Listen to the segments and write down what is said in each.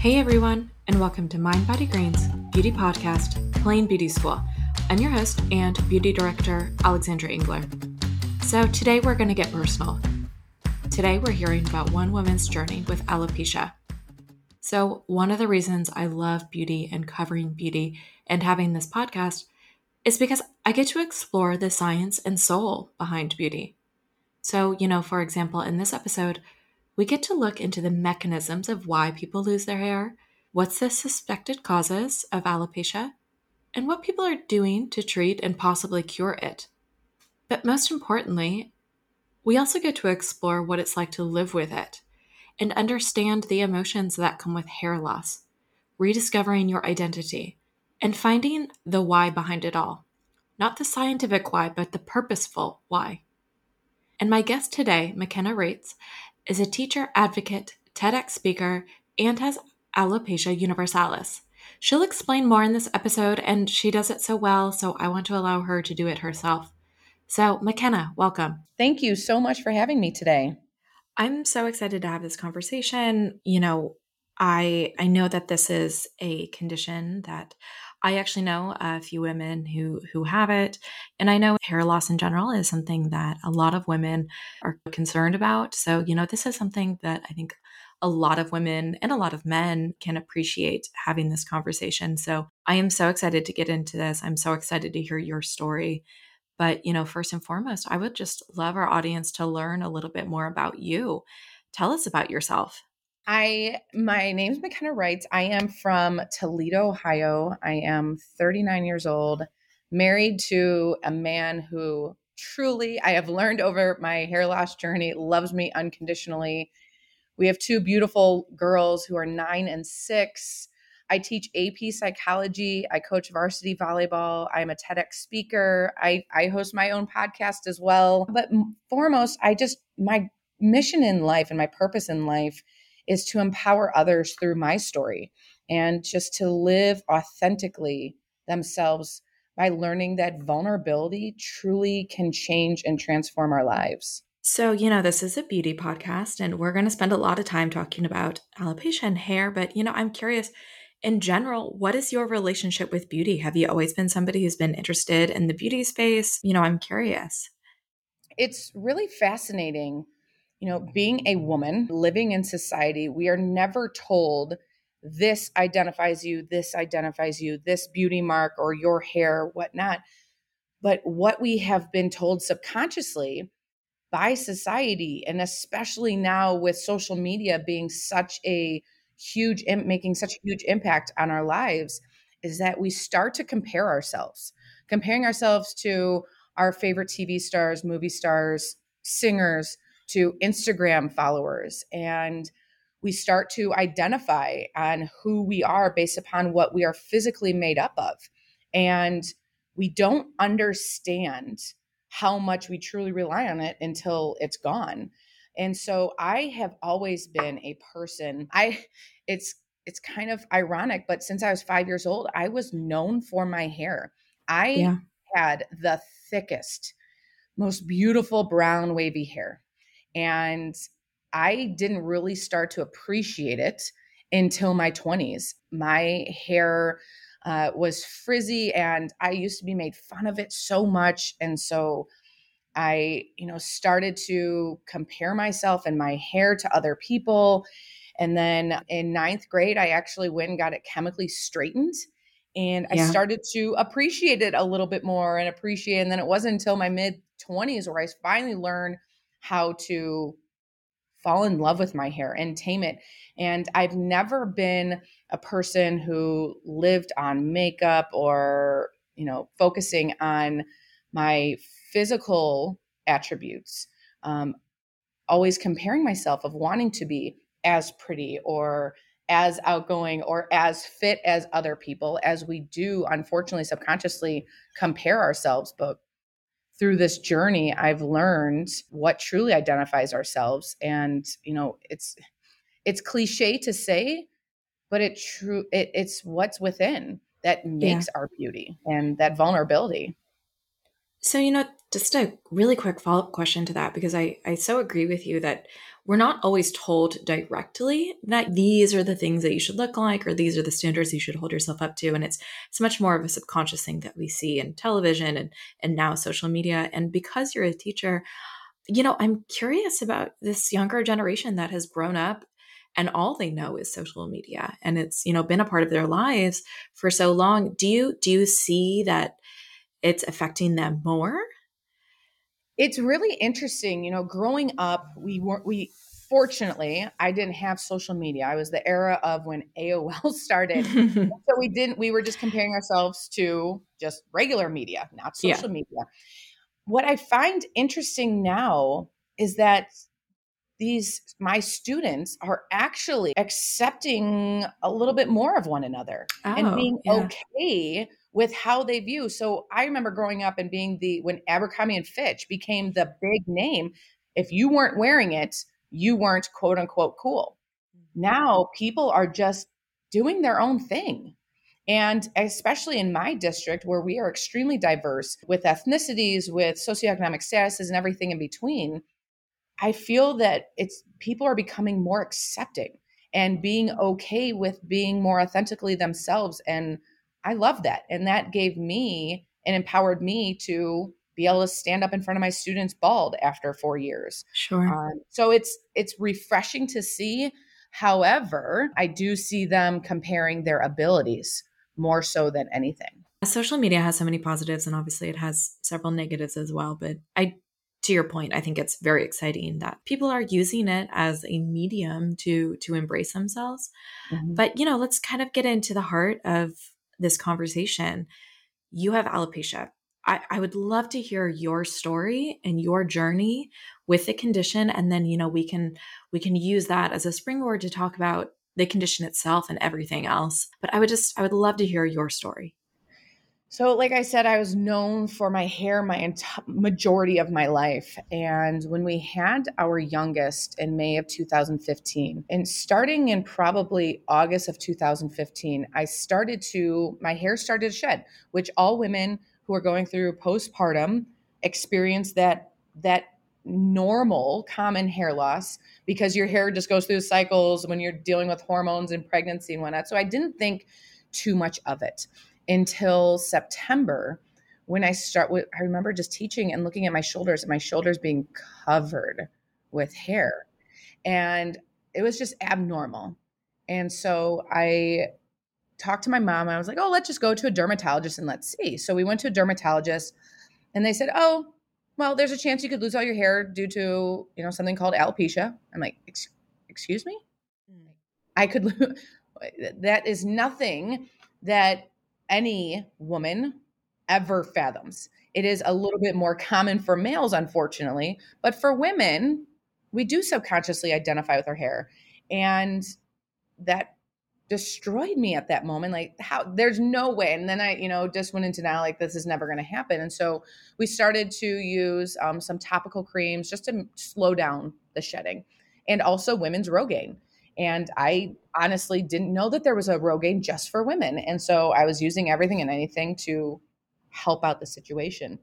Hey everyone, and welcome to Mind Body Green's beauty podcast, Clean Beauty School. I'm your host and beauty director, Alexandra Engler. So today we're going to get personal. Today we're hearing about one woman's journey with alopecia. So, one of the reasons I love beauty and covering beauty and having this podcast is because I get to explore the science and soul behind beauty. So, you know, for example, in this episode, we get to look into the mechanisms of why people lose their hair, what's the suspected causes of alopecia, and what people are doing to treat and possibly cure it. But most importantly, we also get to explore what it's like to live with it and understand the emotions that come with hair loss, rediscovering your identity, and finding the why behind it all. Not the scientific why, but the purposeful why. And my guest today, McKenna Reitz, is a teacher, advocate, TEDx speaker, and has alopecia universalis. She'll explain more in this episode, and she does it so well, so I want to allow her to do it herself. So, McKenna, welcome. Thank you so much for having me today. I'm so excited to have this conversation. You know, I I know that this is a condition that I actually know a few women who who have it, and I know hair loss in general is something that a lot of women are concerned about. So, you know, this is something that I think a lot of women and a lot of men can appreciate having this conversation. So, I am so excited to get into this. I'm so excited to hear your story. But, you know, first and foremost, I would just love our audience to learn a little bit more about you. Tell us about yourself. I my name's McKenna Reitz. I am from Toledo, Ohio. I am 39 years old, married to a man who truly I have learned over my hair loss journey loves me unconditionally. We have two beautiful girls who are 9 and 6. I teach AP psychology. I coach varsity volleyball. I'm a TEDx speaker. I, I host my own podcast as well. But foremost, I just, my mission in life and my purpose in life is to empower others through my story and just to live authentically themselves by learning that vulnerability truly can change and transform our lives. So, you know, this is a beauty podcast, and we're going to spend a lot of time talking about alopecia and hair. But, you know, I'm curious in general, what is your relationship with beauty? Have you always been somebody who's been interested in the beauty space? You know, I'm curious. It's really fascinating you know, being a woman living in society, we are never told this identifies you, this identifies you, this beauty mark or your hair, whatnot. But what we have been told subconsciously by society, and especially now with social media being such a huge, making such a huge impact on our lives, is that we start to compare ourselves, comparing ourselves to our favorite TV stars, movie stars, singers, to Instagram followers and we start to identify on who we are based upon what we are physically made up of. And we don't understand how much we truly rely on it until it's gone. And so I have always been a person, I it's it's kind of ironic, but since I was 5 years old, I was known for my hair. I yeah. had the thickest, most beautiful brown wavy hair. And I didn't really start to appreciate it until my 20s. My hair uh, was frizzy and I used to be made fun of it so much. And so I, you know, started to compare myself and my hair to other people. And then in ninth grade, I actually went and got it chemically straightened. And I started to appreciate it a little bit more and appreciate. And then it wasn't until my mid 20s where I finally learned how to fall in love with my hair and tame it. And I've never been a person who lived on makeup or, you know, focusing on my physical attributes. Um, always comparing myself of wanting to be as pretty or as outgoing or as fit as other people as we do unfortunately subconsciously compare ourselves but through this journey i've learned what truly identifies ourselves and you know it's it's cliche to say but it true it, it's what's within that makes yeah. our beauty and that vulnerability so you know Just a really quick follow up question to that, because I, I so agree with you that we're not always told directly that these are the things that you should look like or these are the standards you should hold yourself up to. And it's it's much more of a subconscious thing that we see in television and and now social media. And because you're a teacher, you know, I'm curious about this younger generation that has grown up and all they know is social media and it's you know been a part of their lives for so long do you do you see that it's affecting them more it's really interesting you know growing up we weren't we fortunately i didn't have social media i was the era of when aol started so we didn't we were just comparing ourselves to just regular media not social yeah. media what i find interesting now is that these my students are actually accepting a little bit more of one another oh, and being yeah. okay with how they view. So I remember growing up and being the when Abercrombie and Fitch became the big name, if you weren't wearing it, you weren't quote unquote cool. Mm-hmm. Now people are just doing their own thing. And especially in my district, where we are extremely diverse with ethnicities, with socioeconomic statuses, and everything in between, I feel that it's people are becoming more accepting and being okay with being more authentically themselves. And I love that. And that gave me and empowered me to be able to stand up in front of my students bald after four years. Sure. Um, so it's it's refreshing to see. However, I do see them comparing their abilities more so than anything. Social media has so many positives, and obviously it has several negatives as well. But I to your point, I think it's very exciting that people are using it as a medium to to embrace themselves. Mm-hmm. But you know, let's kind of get into the heart of this conversation. You have alopecia. I, I would love to hear your story and your journey with the condition, and then you know we can we can use that as a springboard to talk about the condition itself and everything else. But I would just I would love to hear your story. So, like I said, I was known for my hair my majority of my life. And when we had our youngest in May of 2015, and starting in probably August of 2015, I started to, my hair started to shed, which all women who are going through postpartum experience that, that normal common hair loss because your hair just goes through cycles when you're dealing with hormones and pregnancy and whatnot. So I didn't think too much of it until September when I start with I remember just teaching and looking at my shoulders and my shoulders being covered with hair. And it was just abnormal. And so I talked to my mom and I was like, "Oh, let's just go to a dermatologist and let's see." So we went to a dermatologist and they said, "Oh, well, there's a chance you could lose all your hair due to, you know, something called alopecia." I'm like, "Excuse me?" Mm. I could lose? that is nothing that any woman ever fathoms. It is a little bit more common for males, unfortunately, but for women, we do subconsciously identify with our hair. And that destroyed me at that moment. Like, how there's no way. And then I, you know, just went into now, like, this is never going to happen. And so we started to use um, some topical creams just to slow down the shedding and also women's Rogaine. And I honestly didn't know that there was a Rogaine just for women. And so I was using everything and anything to help out the situation.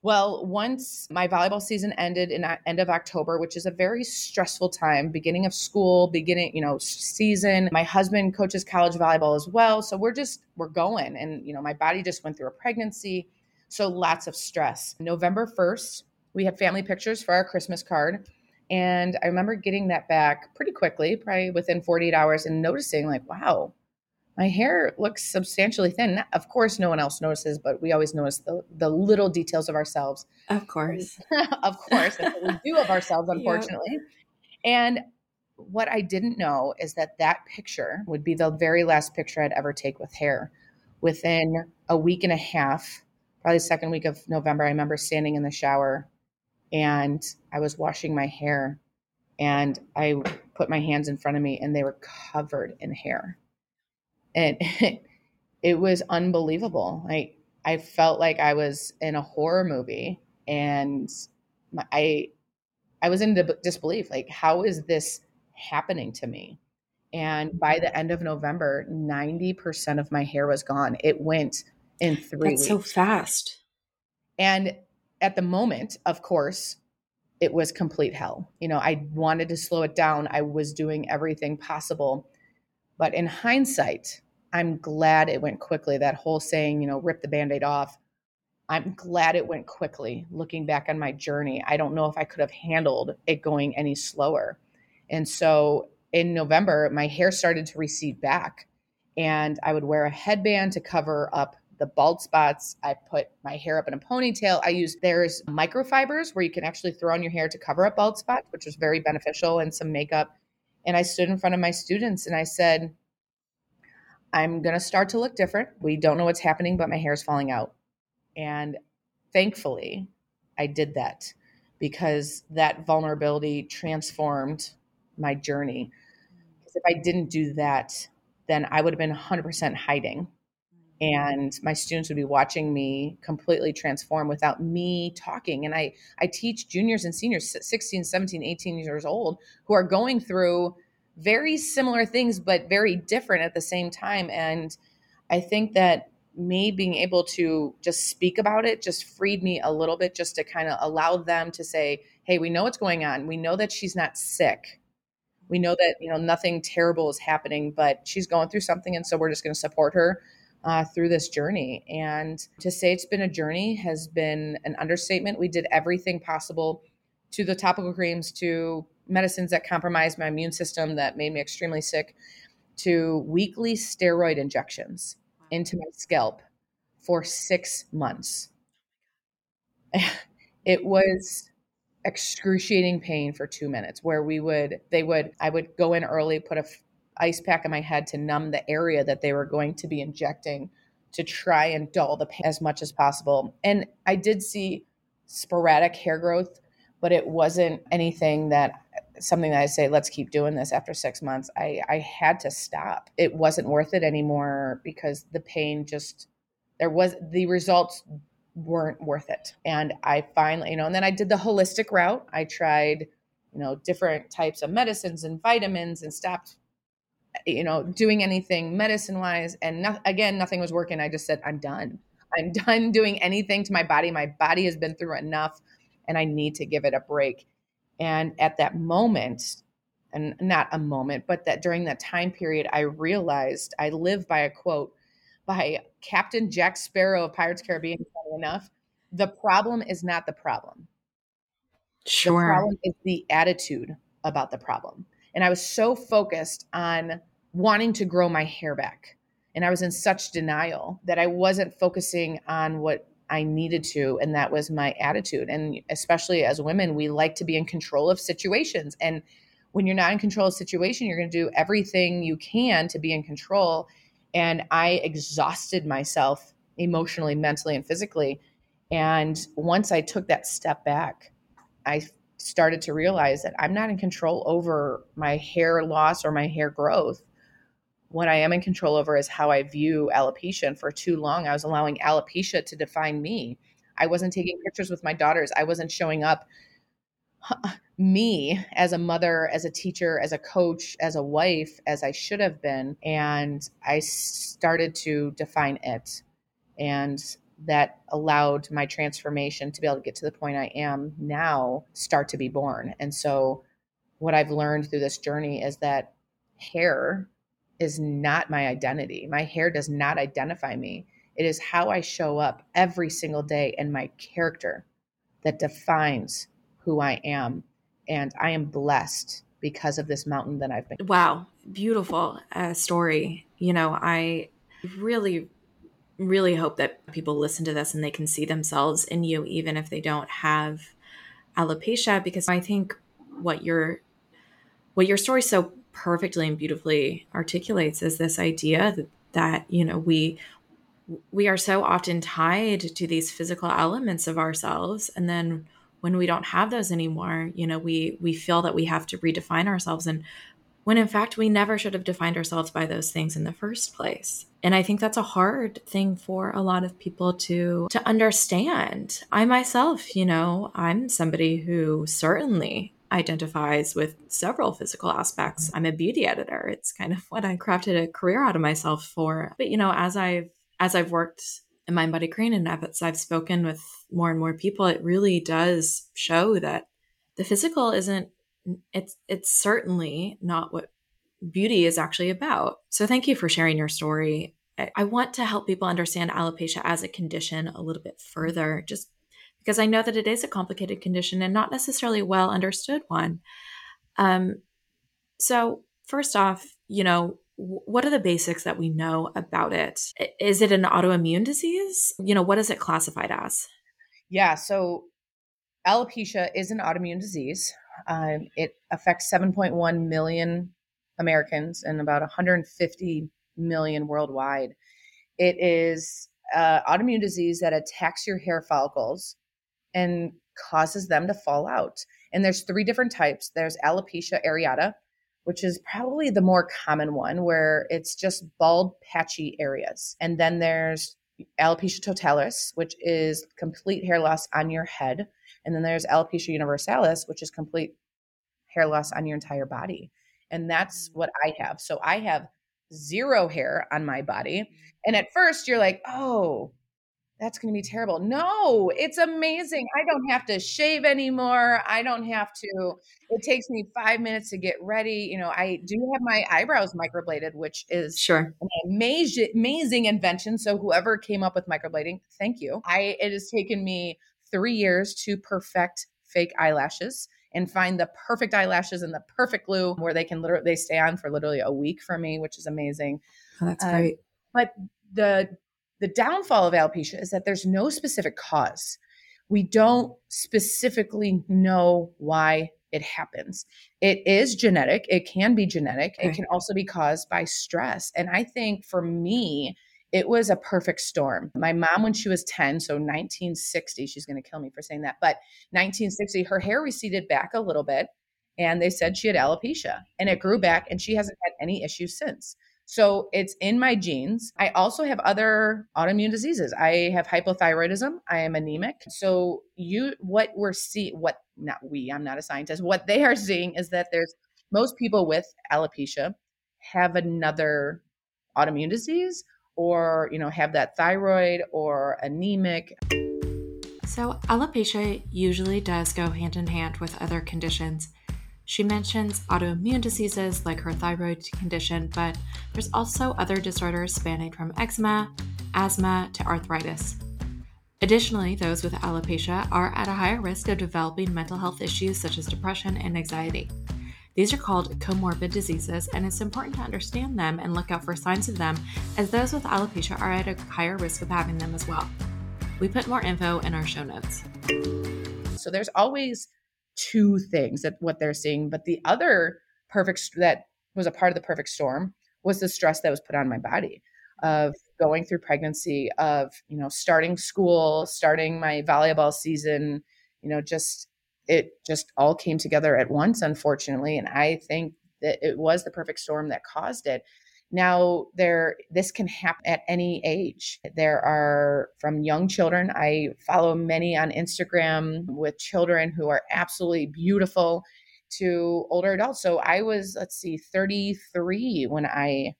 Well, once my volleyball season ended in uh, end of October, which is a very stressful time, beginning of school, beginning, you know, season. My husband coaches college volleyball as well, so we're just we're going and you know, my body just went through a pregnancy, so lots of stress. November 1st, we had family pictures for our Christmas card. And I remember getting that back pretty quickly, probably within 48 hours, and noticing, like, wow, my hair looks substantially thin. Of course, no one else notices, but we always notice the, the little details of ourselves. Of course. of course. we do of ourselves, unfortunately. Yep. And what I didn't know is that that picture would be the very last picture I'd ever take with hair. Within a week and a half, probably the second week of November, I remember standing in the shower and I was washing my hair and I put my hands in front of me and they were covered in hair. And it, it was unbelievable. I I felt like I was in a horror movie and my, I I was in disbelief like how is this happening to me? And by the end of November, 90% of my hair was gone. It went in 3 That's weeks. so fast. And at the moment, of course, it was complete hell. You know, I wanted to slow it down. I was doing everything possible. But in hindsight, I'm glad it went quickly. That whole saying, you know, rip the band aid off. I'm glad it went quickly looking back on my journey. I don't know if I could have handled it going any slower. And so in November, my hair started to recede back, and I would wear a headband to cover up the bald spots. I put my hair up in a ponytail. I use there's microfibers where you can actually throw on your hair to cover up bald spots, which was very beneficial, and some makeup. And I stood in front of my students and I said, I'm going to start to look different. We don't know what's happening, but my hair is falling out. And thankfully, I did that because that vulnerability transformed my journey. Because if I didn't do that, then I would have been 100% hiding. And my students would be watching me completely transform without me talking. And I, I teach juniors and seniors, 16, 17, 18 years old, who are going through very similar things, but very different at the same time. And I think that me being able to just speak about it just freed me a little bit just to kind of allow them to say, hey, we know what's going on. We know that she's not sick we know that you know nothing terrible is happening but she's going through something and so we're just going to support her uh, through this journey. And to say it's been a journey has been an understatement. We did everything possible to the topical creams to medicines that compromised my immune system that made me extremely sick to weekly steroid injections into my scalp for six months. It was excruciating pain for two minutes where we would they would i would go in early put a ice pack on my head to numb the area that they were going to be injecting to try and dull the pain as much as possible and i did see sporadic hair growth but it wasn't anything that something that i say let's keep doing this after six months i i had to stop it wasn't worth it anymore because the pain just there was the results weren't worth it. And I finally, you know, and then I did the holistic route. I tried, you know, different types of medicines and vitamins and stopped, you know, doing anything medicine wise. And no, again, nothing was working. I just said, I'm done. I'm done doing anything to my body. My body has been through enough and I need to give it a break. And at that moment, and not a moment, but that during that time period, I realized I live by a quote by Captain Jack Sparrow of Pirates Caribbean, funny enough. The problem is not the problem. Sure. The problem is the attitude about the problem. And I was so focused on wanting to grow my hair back. And I was in such denial that I wasn't focusing on what I needed to, and that was my attitude. And especially as women, we like to be in control of situations. And when you're not in control of situation, you're going to do everything you can to be in control and I exhausted myself emotionally, mentally, and physically. And once I took that step back, I started to realize that I'm not in control over my hair loss or my hair growth. What I am in control over is how I view alopecia. And for too long, I was allowing alopecia to define me. I wasn't taking pictures with my daughters. I wasn't showing up me as a mother, as a teacher, as a coach, as a wife, as I should have been. And I started to define it. And that allowed my transformation to be able to get to the point I am now start to be born. And so, what I've learned through this journey is that hair is not my identity. My hair does not identify me. It is how I show up every single day and my character that defines who I am. And I am blessed because of this mountain that I've been. Wow. Beautiful uh, story. You know, I really, really hope that people listen to this and they can see themselves in you, even if they don't have alopecia, because I think what your what your story so perfectly and beautifully articulates is this idea that, that you know we we are so often tied to these physical elements of ourselves. And then when we don't have those anymore you know we we feel that we have to redefine ourselves. And when in fact we never should have defined ourselves by those things in the first place. And i think that's a hard thing for a lot of people to to understand. I myself you know i'm somebody who certainly identifies with several physical aspects. I'm a beauty editor. It's kind of what i crafted a career out of myself for. But you know as i've as i've worked in Mind Body Green and as I've spoken with more and more people, it really does show that the physical isn't it's it's certainly not what beauty is actually about. So thank you for sharing your story. I, want to help people understand alopecia as a condition a little bit further, just because I know that it is a complicated condition and not necessarily well understood one. Um, so first off, you know, what are the basics that we know about it? Is it an autoimmune disease? You know, what is it classified as? Yeah, so alopecia is an autoimmune disease. Um, it affects 7.1 million Americans and about 150 million worldwide. It is uh, autoimmune disease that attacks your hair follicles and causes them to fall out. And there's three different types. There's alopecia areata, which is probably the more common one, where it's just bald, patchy areas. And then there's alopecia totalis, which is complete hair loss on your head. And then there's alopecia universalis, which is complete hair loss on your entire body. And that's mm. what I have. So I have zero hair on my body. Mm. And at first you're like, oh, that's going to be terrible. No, it's amazing. I don't have to shave anymore. I don't have to, it takes me five minutes to get ready. You know, I do have my eyebrows microbladed, which is sure an amazing, amazing invention. So whoever came up with microblading, thank you. I, it has taken me three years to perfect fake eyelashes and find the perfect eyelashes and the perfect glue where they can literally, they stay on for literally a week for me, which is amazing. Oh, that's um, great. But the the downfall of alopecia is that there's no specific cause. We don't specifically know why it happens. It is genetic, it can be genetic, okay. it can also be caused by stress. And I think for me, it was a perfect storm. My mom, when she was 10, so 1960, she's going to kill me for saying that, but 1960, her hair receded back a little bit. And they said she had alopecia and it grew back, and she hasn't had any issues since. So it's in my genes. I also have other autoimmune diseases. I have hypothyroidism. I am anemic. So you what we're seeing what not we, I'm not a scientist. What they are seeing is that there's most people with alopecia have another autoimmune disease or, you know, have that thyroid or anemic. So alopecia usually does go hand in hand with other conditions. She mentions autoimmune diseases like her thyroid condition, but there's also other disorders spanning from eczema, asthma, to arthritis. Additionally, those with alopecia are at a higher risk of developing mental health issues such as depression and anxiety. These are called comorbid diseases, and it's important to understand them and look out for signs of them, as those with alopecia are at a higher risk of having them as well. We put more info in our show notes. So there's always two things that what they're seeing. But the other perfect that was a part of the perfect storm was the stress that was put on my body of going through pregnancy, of you know starting school, starting my volleyball season. You know, just it just all came together at once, unfortunately. And I think that it was the perfect storm that caused it. Now, there this can happen at any age. There are from young children. I follow many on Instagram with children who are absolutely beautiful to older adults. So I was, let's see, 33 when I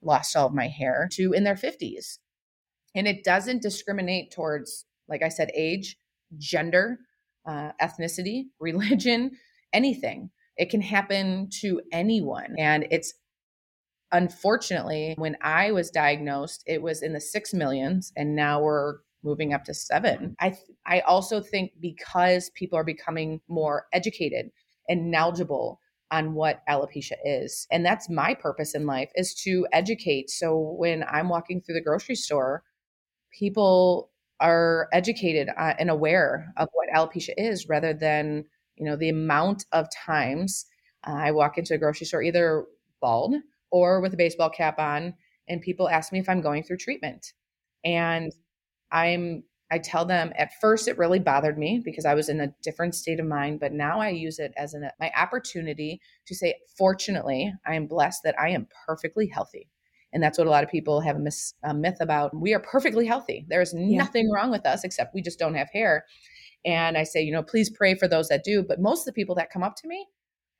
lost all of my hair to in their 50s. And it doesn't discriminate towards, like I said, age, gender, uh, ethnicity, religion, anything. It can happen to anyone. And it's unfortunately, when I was diagnosed, it was in the six millions, and now we're moving up to seven. I th- I also think because people are becoming more educated and knowledgeable on what alopecia is, and that's my purpose in life is to educate. So when I'm walking through the grocery store, people are educated uh, and aware of what alopecia is, rather than you know the amount of times uh, I walk into a grocery store either bald or with a baseball cap on and people ask me if I'm going through treatment. And I'm I tell them at first it really bothered me because I was in a different state of mind, but now I use it as an, my opportunity to say, fortunately, I am blessed that I am perfectly healthy. And that's what a lot of people have a, mis, a myth about. We are perfectly healthy. There is yeah. nothing wrong with us except we just don't have hair. And I say, you know, please pray for those that do. But most of the people that come up to me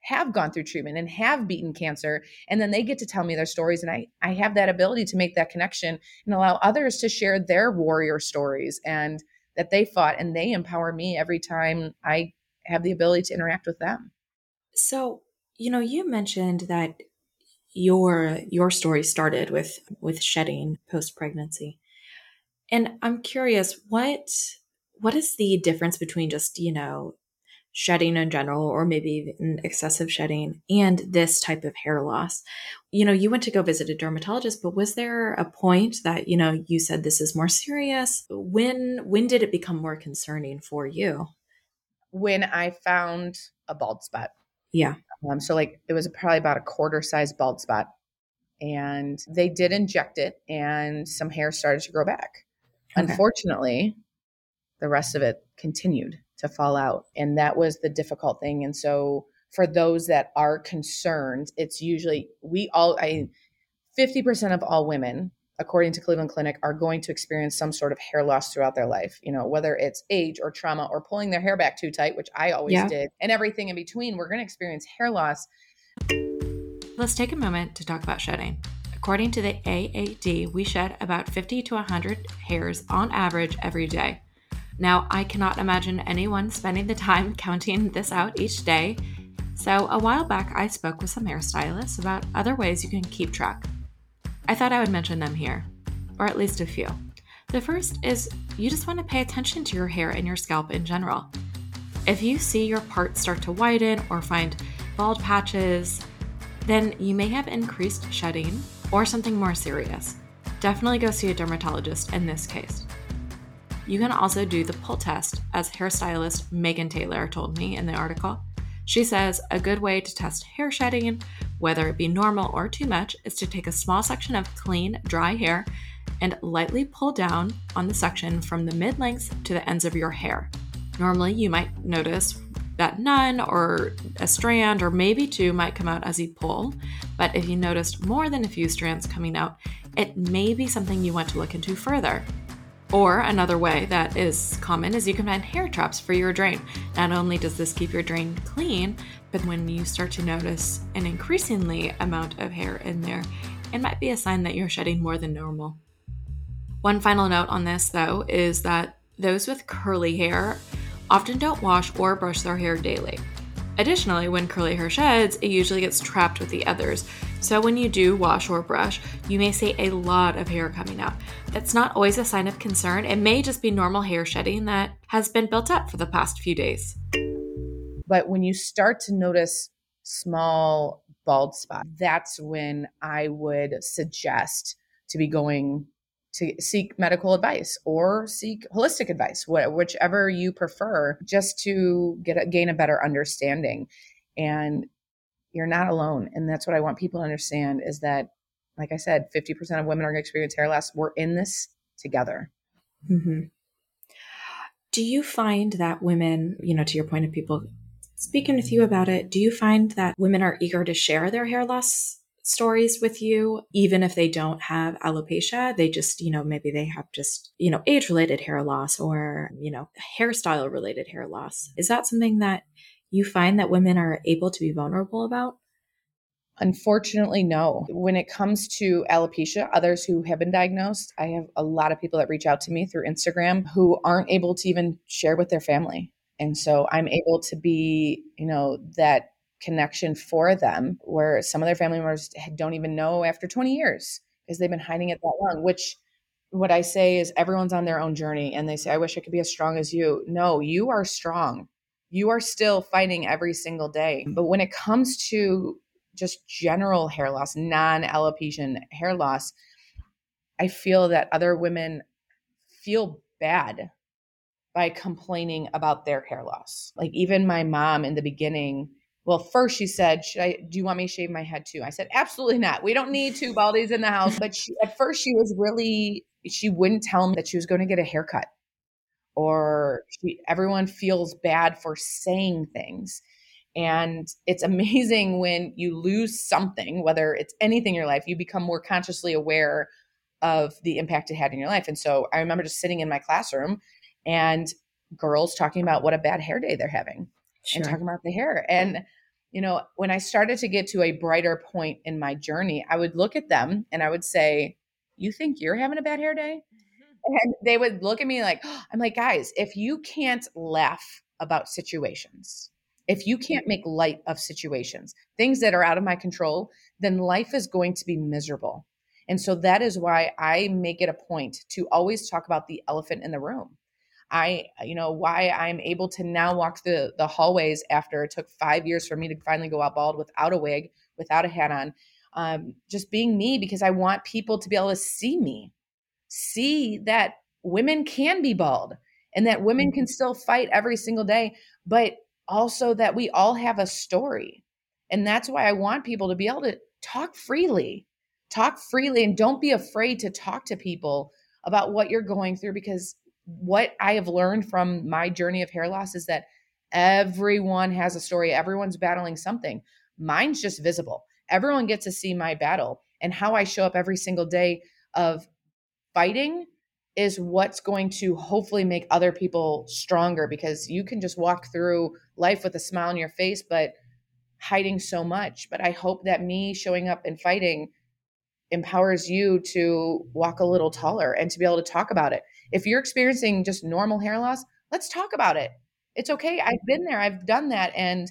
have gone through treatment and have beaten cancer and then they get to tell me their stories and I I have that ability to make that connection and allow others to share their warrior stories and that they fought and they empower me every time I have the ability to interact with them. So, you know, you mentioned that your your story started with with shedding post pregnancy. And I'm curious what what is the difference between just, you know, shedding in general or maybe even excessive shedding and this type of hair loss? You know you went to go visit a dermatologist but was there a point that you know you said this is more serious when when did it become more concerning for you? When i found a bald spot. Yeah um, so like it was probably about a quarter size bald spot and they did inject it and some hair started to grow back okay. unfortunately the rest of it continued to fall out. And that was the difficult thing. And so for those that are concerned, it's usually we all I 50% of all women according to Cleveland Clinic are going to experience some sort of hair loss throughout their life, you know, whether it's age or trauma or pulling their hair back too tight, which I always yeah. did, and everything in between, we're going to experience hair loss. Let's take a moment to talk about shedding. According to the AAD, we shed about 50 to 100 hairs on average every day. Now, I cannot imagine anyone spending the time counting this out each day, so a while back I spoke with some hairstylists about other ways you can keep track. I thought I would mention them here, or at least a few. The first is you just want to pay attention to your hair and your scalp in general. If you see your parts start to widen or find bald patches, then you may have increased shedding or something more serious. Definitely go see a dermatologist in this case. You can also do the pull test, as hairstylist Megan Taylor told me in the article. She says a good way to test hair shedding, whether it be normal or too much, is to take a small section of clean, dry hair and lightly pull down on the section from the mid length to the ends of your hair. Normally, you might notice that none or a strand or maybe two might come out as you pull, but if you noticed more than a few strands coming out, it may be something you want to look into further. Or another way that is common is you can find hair traps for your drain. Not only does this keep your drain clean, but when you start to notice an increasingly amount of hair in there, it might be a sign that you're shedding more than normal. One final note on this, though, is that those with curly hair often don't wash or brush their hair daily. Additionally, when curly hair sheds, it usually gets trapped with the others. So when you do wash or brush, you may see a lot of hair coming out. That's not always a sign of concern. It may just be normal hair shedding that has been built up for the past few days. But when you start to notice small bald spots, that's when I would suggest to be going to seek medical advice or seek holistic advice, whichever you prefer, just to get a, gain a better understanding. And you're not alone, and that's what I want people to understand is that, like I said, 50% of women are going to experience hair loss. We're in this together. Mm-hmm. Do you find that women, you know, to your point of people speaking with you about it, do you find that women are eager to share their hair loss stories with you, even if they don't have alopecia. They just, you know, maybe they have just, you know, age related hair loss or, you know, hairstyle related hair loss. Is that something that you find that women are able to be vulnerable about? Unfortunately, no. When it comes to alopecia, others who have been diagnosed, I have a lot of people that reach out to me through Instagram who aren't able to even share with their family. And so I'm able to be, you know, that connection for them where some of their family members don't even know after 20 years because they've been hiding it that long which what i say is everyone's on their own journey and they say i wish i could be as strong as you. No you are strong. You are still fighting every single day. But when it comes to just general hair loss non alopecia hair loss i feel that other women feel bad by complaining about their hair loss like even my mom in the beginning well, first she said, "Should I? Do you want me to shave my head too?" I said, "Absolutely not. We don't need two baldies in the house." But she, at first, she was really she wouldn't tell me that she was going to get a haircut, or she, everyone feels bad for saying things. And it's amazing when you lose something, whether it's anything in your life, you become more consciously aware of the impact it had in your life. And so I remember just sitting in my classroom and girls talking about what a bad hair day they're having sure. and talking about the hair. And you know, when I started to get to a brighter point in my journey, I would look at them and I would say, You think you're having a bad hair day? Mm-hmm. And they would look at me like, oh, I'm like, guys, if you can't laugh about situations, if you can't make light of situations, things that are out of my control, then life is going to be miserable. And so that is why I make it a point to always talk about the elephant in the room. I, you know, why I'm able to now walk the the hallways after it took five years for me to finally go out bald without a wig, without a hat on, um, just being me because I want people to be able to see me, see that women can be bald and that women can mm-hmm. still fight every single day, but also that we all have a story. And that's why I want people to be able to talk freely, talk freely, and don't be afraid to talk to people about what you're going through because what I have learned from my journey of hair loss is that everyone has a story, everyone's battling something. Mine's just visible. Everyone gets to see my battle and how I show up every single day of fighting is what's going to hopefully make other people stronger because you can just walk through life with a smile on your face but hiding so much but i hope that me showing up and fighting empowers you to walk a little taller and to be able to talk about it if you're experiencing just normal hair loss, let's talk about it. It's okay. I've been there, I've done that. And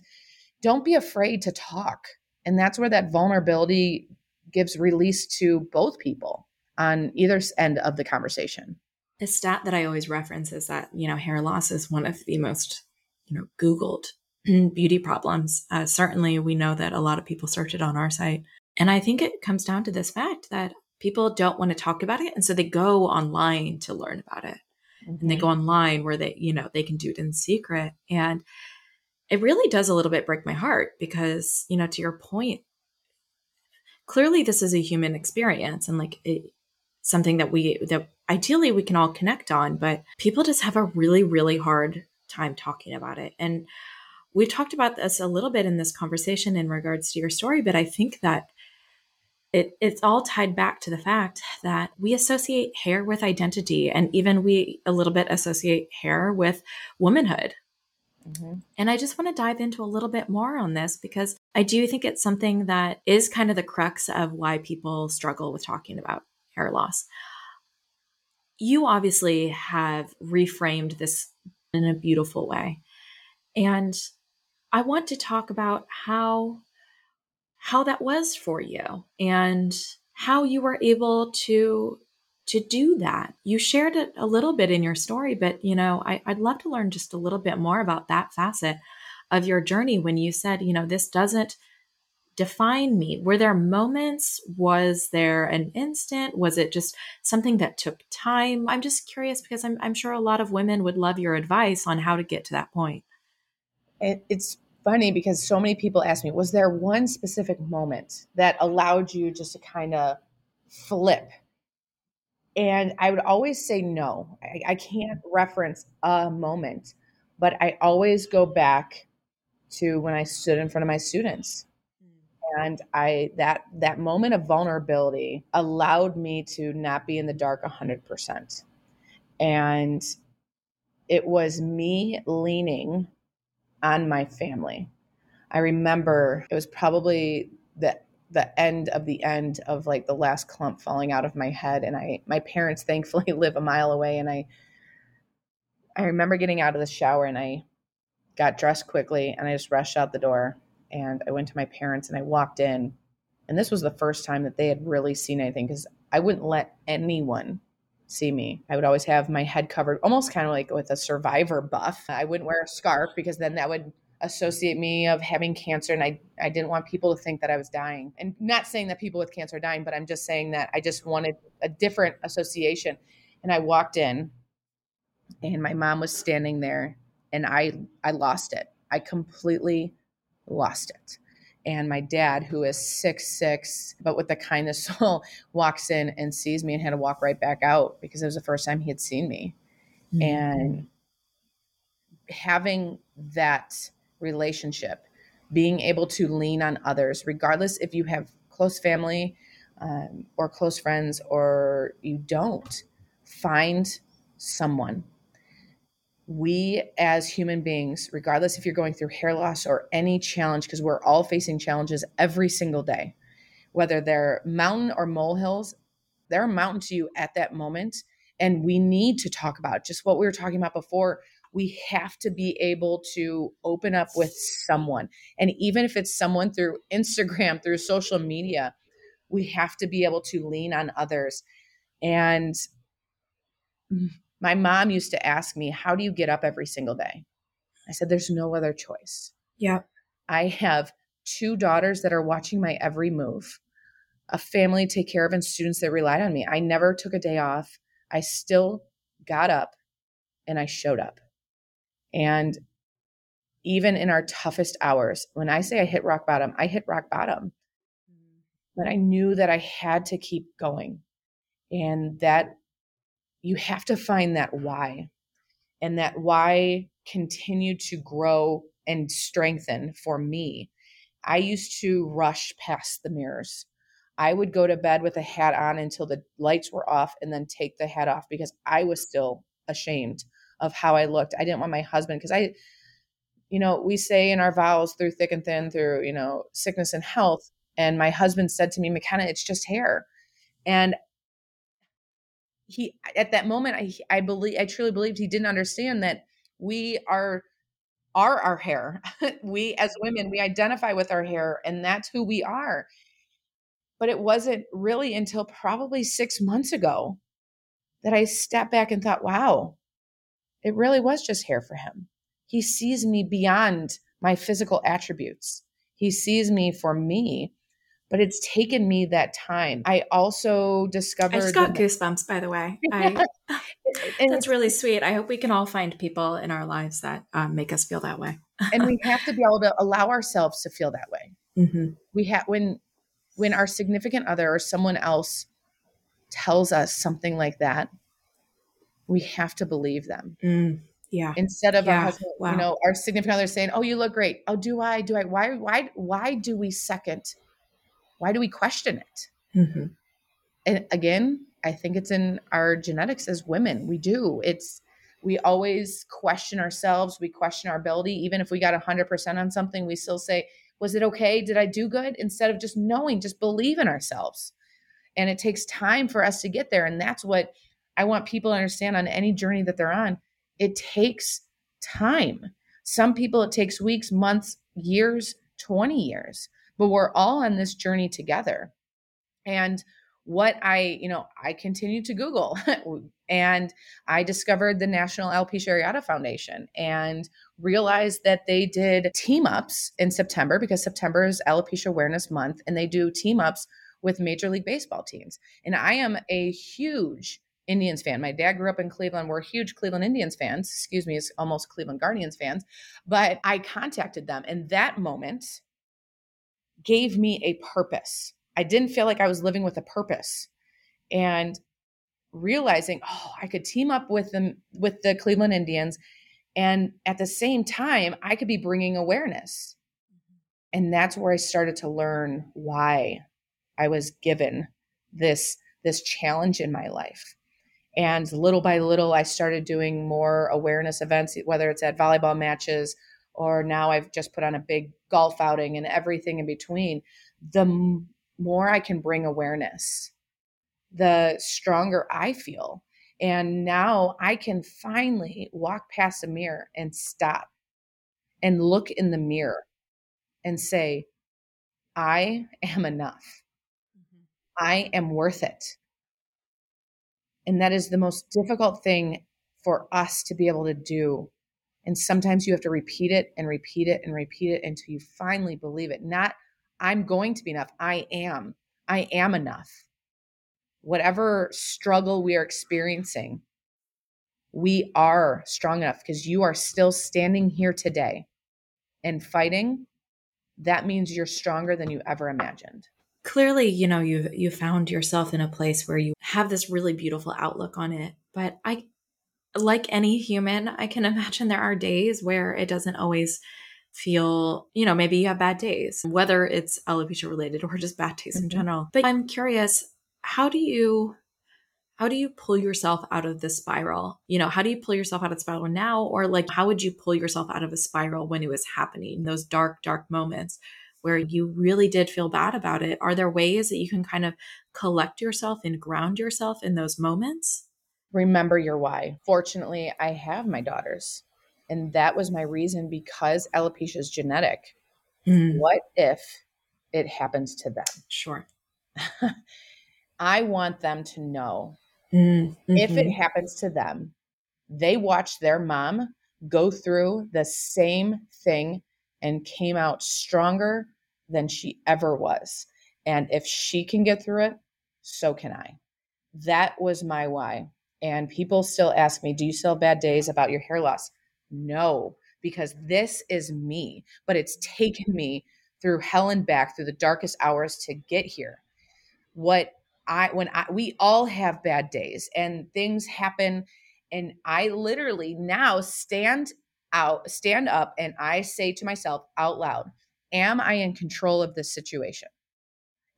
don't be afraid to talk. And that's where that vulnerability gives release to both people on either end of the conversation. A stat that I always reference is that, you know, hair loss is one of the most, you know, Googled beauty problems. Uh, certainly, we know that a lot of people search it on our site. And I think it comes down to this fact that people don't want to talk about it and so they go online to learn about it mm-hmm. and they go mm-hmm. online where they you know they can do it in secret and it really does a little bit break my heart because you know to your point clearly this is a human experience and like it, something that we that ideally we can all connect on but people just have a really really hard time talking about it and we've talked about this a little bit in this conversation in regards to your story but i think that it, it's all tied back to the fact that we associate hair with identity and even we a little bit associate hair with womanhood. Mm-hmm. and i just want to dive into a little bit more on this because i do think it's something that is kind of the crux of why people struggle with talking about hair loss. You obviously have reframed this in a beautiful way. And i want to talk about how how that was for you and how you were able to to do that. You shared it a little bit in your story, but you know, I, would love to learn just a little bit more about that facet of your journey when you said, you know, this doesn't define me. Were there moments? Was there an instant? Was it just something that took time? I'm just curious because I'm, I'm sure a lot of women would love your advice on how to get to that point. It, it's funny because so many people ask me, was there one specific moment that allowed you just to kind of flip? And I would always say no. I, I can't reference a moment, but I always go back to when I stood in front of my students and i that that moment of vulnerability allowed me to not be in the dark 100% and it was me leaning on my family. I remember it was probably the the end of the end of like the last clump falling out of my head and I my parents thankfully live a mile away and I I remember getting out of the shower and I got dressed quickly and I just rushed out the door and I went to my parents and I walked in and this was the first time that they had really seen anything cuz I wouldn't let anyone see me. I would always have my head covered, almost kind of like with a survivor buff. I wouldn't wear a scarf because then that would associate me of having cancer and I, I didn't want people to think that I was dying. And not saying that people with cancer are dying, but I'm just saying that I just wanted a different association. And I walked in and my mom was standing there and I I lost it. I completely lost it and my dad who is six six but with the kindness soul walks in and sees me and had to walk right back out because it was the first time he had seen me mm-hmm. and having that relationship being able to lean on others regardless if you have close family um, or close friends or you don't find someone we as human beings, regardless if you're going through hair loss or any challenge, because we're all facing challenges every single day, whether they're mountain or molehills, they're a mountain to you at that moment. And we need to talk about just what we were talking about before. We have to be able to open up with someone. And even if it's someone through Instagram, through social media, we have to be able to lean on others. And mm, my mom used to ask me, How do you get up every single day? I said, There's no other choice. Yeah. I have two daughters that are watching my every move, a family to take care of, and students that relied on me. I never took a day off. I still got up and I showed up. And even in our toughest hours, when I say I hit rock bottom, I hit rock bottom. Mm-hmm. But I knew that I had to keep going. And that you have to find that why and that why continued to grow and strengthen for me. I used to rush past the mirrors. I would go to bed with a hat on until the lights were off and then take the hat off because i was still ashamed of how i looked. I didn't want my husband because i you know we say in our vows through thick and thin through you know sickness and health and my husband said to me mckenna it's just hair. And he at that moment I I believe I truly believed he didn't understand that we are are our hair. we as women we identify with our hair and that's who we are. But it wasn't really until probably 6 months ago that I stepped back and thought, wow, it really was just hair for him. He sees me beyond my physical attributes. He sees me for me but it's taken me that time. I also discovered. I just got goosebumps, by the way. I, that's really sweet. I hope we can all find people in our lives that um, make us feel that way. and we have to be able to allow ourselves to feel that way. Mm-hmm. We have when when our significant other or someone else tells us something like that, we have to believe them. Mm. Yeah. Instead of yeah. husband, wow. you know, our significant other saying, "Oh, you look great." Oh, do I? Do I? Why? Why? Why do we second why do we question it? Mm-hmm. And again, I think it's in our genetics as women. We do. It's we always question ourselves. We question our ability. Even if we got 100% on something, we still say, Was it okay? Did I do good? Instead of just knowing, just believe in ourselves. And it takes time for us to get there. And that's what I want people to understand on any journey that they're on. It takes time. Some people, it takes weeks, months, years, 20 years but we're all on this journey together. And what I, you know, I continued to Google and I discovered the National Alopecia Areata Foundation and realized that they did team ups in September because September is Alopecia Awareness Month and they do team ups with Major League Baseball teams. And I am a huge Indians fan. My dad grew up in Cleveland. We're huge Cleveland Indians fans. Excuse me, it's almost Cleveland Guardians fans. But I contacted them And that moment gave me a purpose. I didn't feel like I was living with a purpose. And realizing, oh, I could team up with them with the Cleveland Indians and at the same time I could be bringing awareness. Mm-hmm. And that's where I started to learn why I was given this this challenge in my life. And little by little I started doing more awareness events whether it's at volleyball matches or now I've just put on a big golf outing and everything in between, the m- more I can bring awareness, the stronger I feel. And now I can finally walk past a mirror and stop and look in the mirror and say, I am enough. Mm-hmm. I am worth it. And that is the most difficult thing for us to be able to do and sometimes you have to repeat it and repeat it and repeat it until you finally believe it. Not, I'm going to be enough. I am. I am enough. Whatever struggle we are experiencing, we are strong enough because you are still standing here today and fighting. That means you're stronger than you ever imagined. Clearly, you know, you you found yourself in a place where you have this really beautiful outlook on it. But I like any human, I can imagine there are days where it doesn't always feel, you know, maybe you have bad days, whether it's alopecia related or just bad days mm-hmm. in general. But I'm curious, how do you how do you pull yourself out of the spiral? You know, how do you pull yourself out of the spiral now? Or like, how would you pull yourself out of a spiral when it was happening, those dark, dark moments where you really did feel bad about it? Are there ways that you can kind of collect yourself and ground yourself in those moments? Remember your why. Fortunately, I have my daughters. And that was my reason because alopecia is genetic. Mm. What if it happens to them? Sure. I want them to know mm-hmm. if it mm-hmm. happens to them, they watched their mom go through the same thing and came out stronger than she ever was. And if she can get through it, so can I. That was my why. And people still ask me, Do you still have bad days about your hair loss? No, because this is me, but it's taken me through hell and back through the darkest hours to get here. What I when I we all have bad days and things happen and I literally now stand out stand up and I say to myself out loud, am I in control of this situation?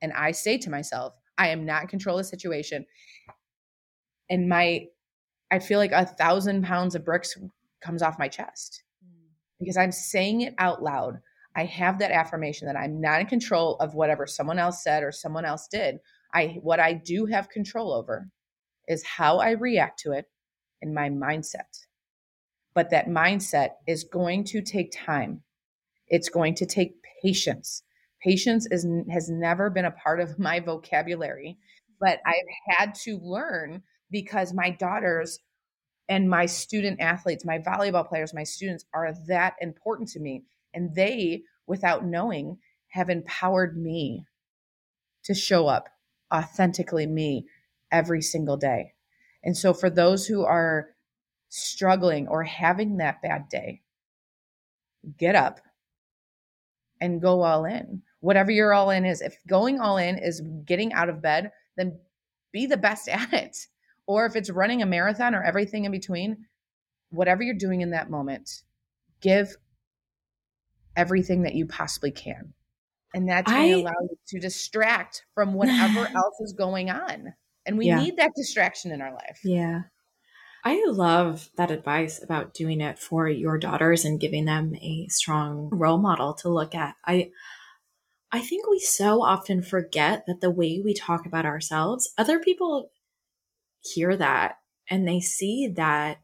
And I say to myself, I am not in control of the situation. And my I feel like a thousand pounds of bricks comes off my chest because I'm saying it out loud. I have that affirmation that I'm not in control of whatever someone else said or someone else did. I what I do have control over is how I react to it and my mindset. But that mindset is going to take time. It's going to take patience. Patience is has never been a part of my vocabulary, but I've had to learn because my daughters and my student athletes, my volleyball players, my students are that important to me. And they, without knowing, have empowered me to show up authentically me every single day. And so, for those who are struggling or having that bad day, get up and go all in. Whatever your all in is. If going all in is getting out of bed, then be the best at it. Or if it's running a marathon or everything in between, whatever you're doing in that moment, give everything that you possibly can. And that's going to allow you to distract from whatever else is going on. And we yeah. need that distraction in our life. Yeah. I love that advice about doing it for your daughters and giving them a strong role model to look at. I i think we so often forget that the way we talk about ourselves other people hear that and they see that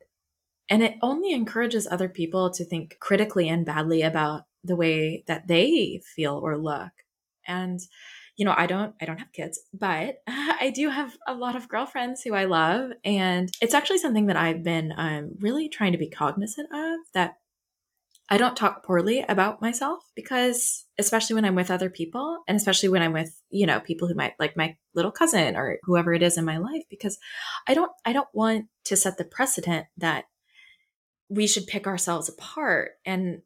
and it only encourages other people to think critically and badly about the way that they feel or look. And you know, I don't I don't have kids, but I do have a lot of girlfriends who I love and it's actually something that I've been um, really trying to be cognizant of that I don't talk poorly about myself because especially when I'm with other people and especially when I'm with, you know, people who might like my little cousin or whoever it is in my life because I don't I don't want to set the precedent that we should pick ourselves apart and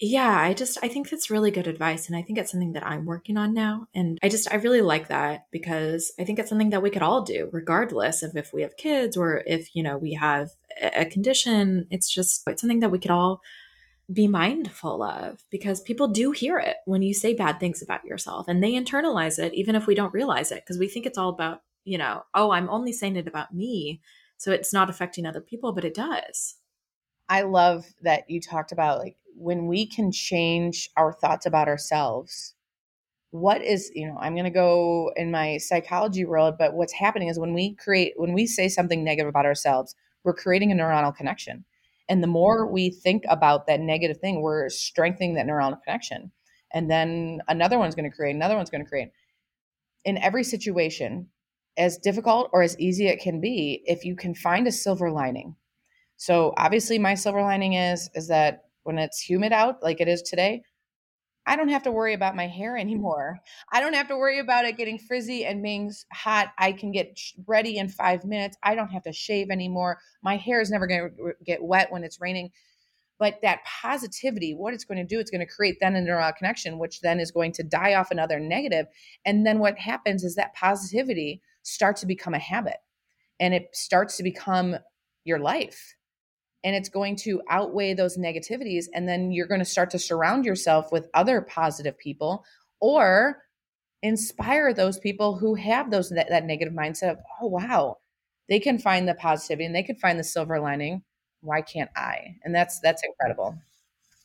yeah, I just I think that's really good advice and I think it's something that I'm working on now and I just I really like that because I think it's something that we could all do regardless of if we have kids or if, you know, we have a condition. It's just it's something that we could all be mindful of because people do hear it when you say bad things about yourself and they internalize it even if we don't realize it because we think it's all about, you know, oh, I'm only saying it about me, so it's not affecting other people, but it does. I love that you talked about like when we can change our thoughts about ourselves what is you know i'm going to go in my psychology world but what's happening is when we create when we say something negative about ourselves we're creating a neuronal connection and the more we think about that negative thing we're strengthening that neuronal connection. And then another one's going to create another one's going to create. In every situation as difficult or as easy it can be if you can find a silver lining. So obviously my silver lining is is that when it's humid out like it is today, I don't have to worry about my hair anymore. I don't have to worry about it getting frizzy and being hot. I can get ready in five minutes. I don't have to shave anymore. My hair is never going to get wet when it's raining. But that positivity, what it's going to do, it's going to create then a neural connection, which then is going to die off another negative. And then what happens is that positivity starts to become a habit and it starts to become your life and it's going to outweigh those negativities and then you're going to start to surround yourself with other positive people or inspire those people who have those that, that negative mindset of oh wow they can find the positivity and they can find the silver lining. Why can't I? And that's that's incredible.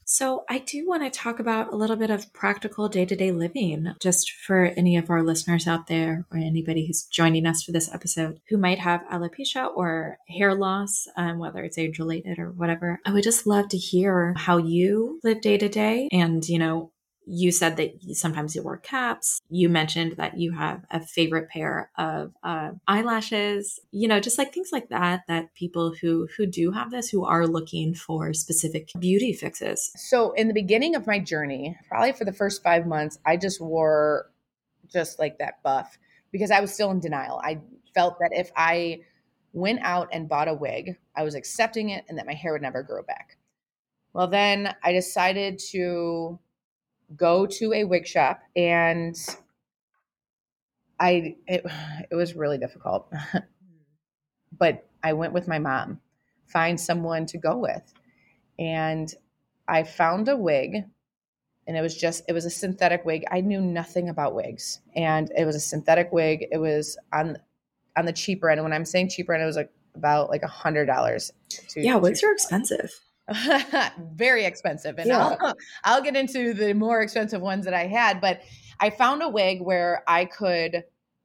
So, I do want to talk about a little bit of practical day to day living, just for any of our listeners out there or anybody who's joining us for this episode who might have alopecia or hair loss, um, whether it's age related or whatever. I would just love to hear how you live day to day and, you know, you said that sometimes you wear caps. You mentioned that you have a favorite pair of uh, eyelashes. You know, just like things like that. That people who who do have this, who are looking for specific beauty fixes. So in the beginning of my journey, probably for the first five months, I just wore just like that buff because I was still in denial. I felt that if I went out and bought a wig, I was accepting it and that my hair would never grow back. Well, then I decided to go to a wig shop and I it, it was really difficult. but I went with my mom, find someone to go with. And I found a wig and it was just it was a synthetic wig. I knew nothing about wigs. And it was a synthetic wig. It was on on the cheaper end. And when I'm saying cheaper end, it was like about like a hundred dollars. Yeah, wigs are expensive. very expensive and yeah. I'll, I'll get into the more expensive ones that i had but i found a wig where i could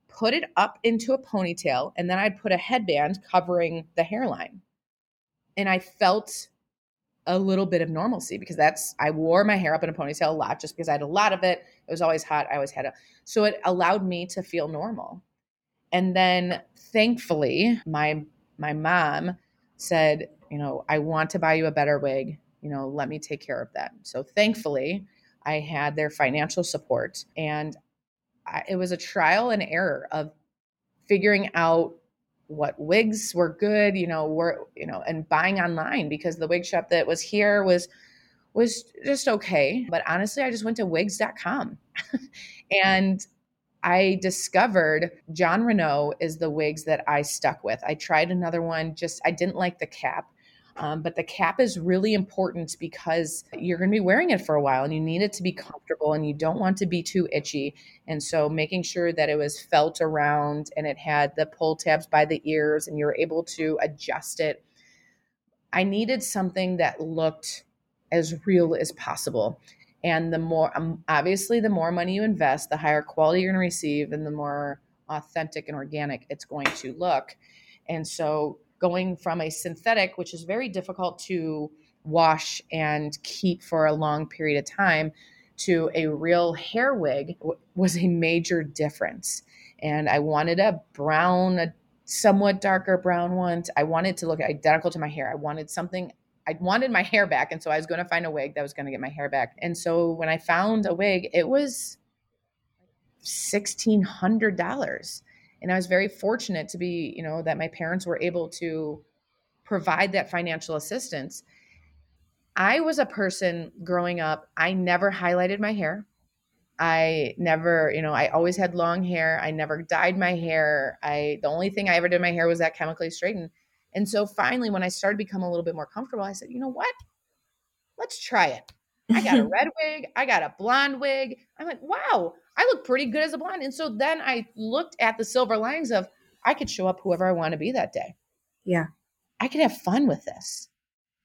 put it up into a ponytail and then i'd put a headband covering the hairline. And i felt a little bit of normalcy because that's i wore my hair up in a ponytail a lot just because i had a lot of it. It was always hot. I always had a so it allowed me to feel normal. And then thankfully my my mom said you know, I want to buy you a better wig. You know, let me take care of that. So thankfully, I had their financial support and I, it was a trial and error of figuring out what wigs were good, you know, were, you know, and buying online because the wig shop that was here was was just okay. But honestly, I just went to wigs.com and I discovered Jon Renau is the wigs that I stuck with. I tried another one, just I didn't like the cap. Um, but the cap is really important because you're going to be wearing it for a while and you need it to be comfortable and you don't want to be too itchy. And so making sure that it was felt around and it had the pull tabs by the ears and you're able to adjust it. I needed something that looked as real as possible. And the more, um, obviously, the more money you invest, the higher quality you're going to receive and the more authentic and organic it's going to look. And so going from a synthetic, which is very difficult to wash and keep for a long period of time, to a real hair wig was a major difference. And I wanted a brown, a somewhat darker brown one. I wanted to look identical to my hair. I wanted something I wanted my hair back. And so I was going to find a wig that was going to get my hair back. And so when I found a wig, it was $1,600 and I was very fortunate to be, you know, that my parents were able to provide that financial assistance. I was a person growing up, I never highlighted my hair. I never, you know, I always had long hair. I never dyed my hair. I the only thing I ever did my hair was that chemically straightened. And so finally when I started to become a little bit more comfortable, I said, "You know what? Let's try it." I got a red wig, I got a blonde wig. I'm like, "Wow, I look pretty good as a blonde. And so then I looked at the silver linings of I could show up whoever I want to be that day. Yeah. I could have fun with this.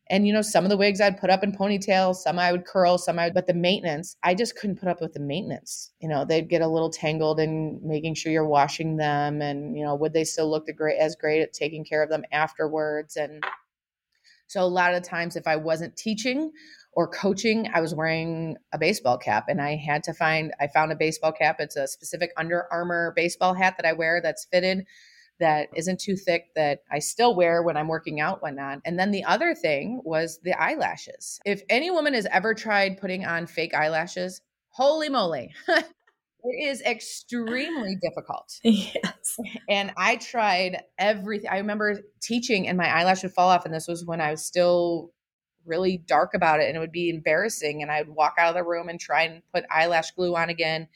And you know, some of the wigs I'd put up in ponytails, some I would curl, some I would, but the maintenance, I just couldn't put up with the maintenance. You know, they'd get a little tangled in making sure you're washing them and, you know, would they still look the great as great at taking care of them afterwards? And so a lot of times if I wasn't teaching or coaching, I was wearing a baseball cap and I had to find, I found a baseball cap. It's a specific Under Armour baseball hat that I wear that's fitted, that isn't too thick, that I still wear when I'm working out, whatnot. And then the other thing was the eyelashes. If any woman has ever tried putting on fake eyelashes, holy moly. It is extremely difficult. Yes. And I tried everything. I remember teaching and my eyelash would fall off. And this was when I was still really dark about it and it would be embarrassing and I'd walk out of the room and try and put eyelash glue on again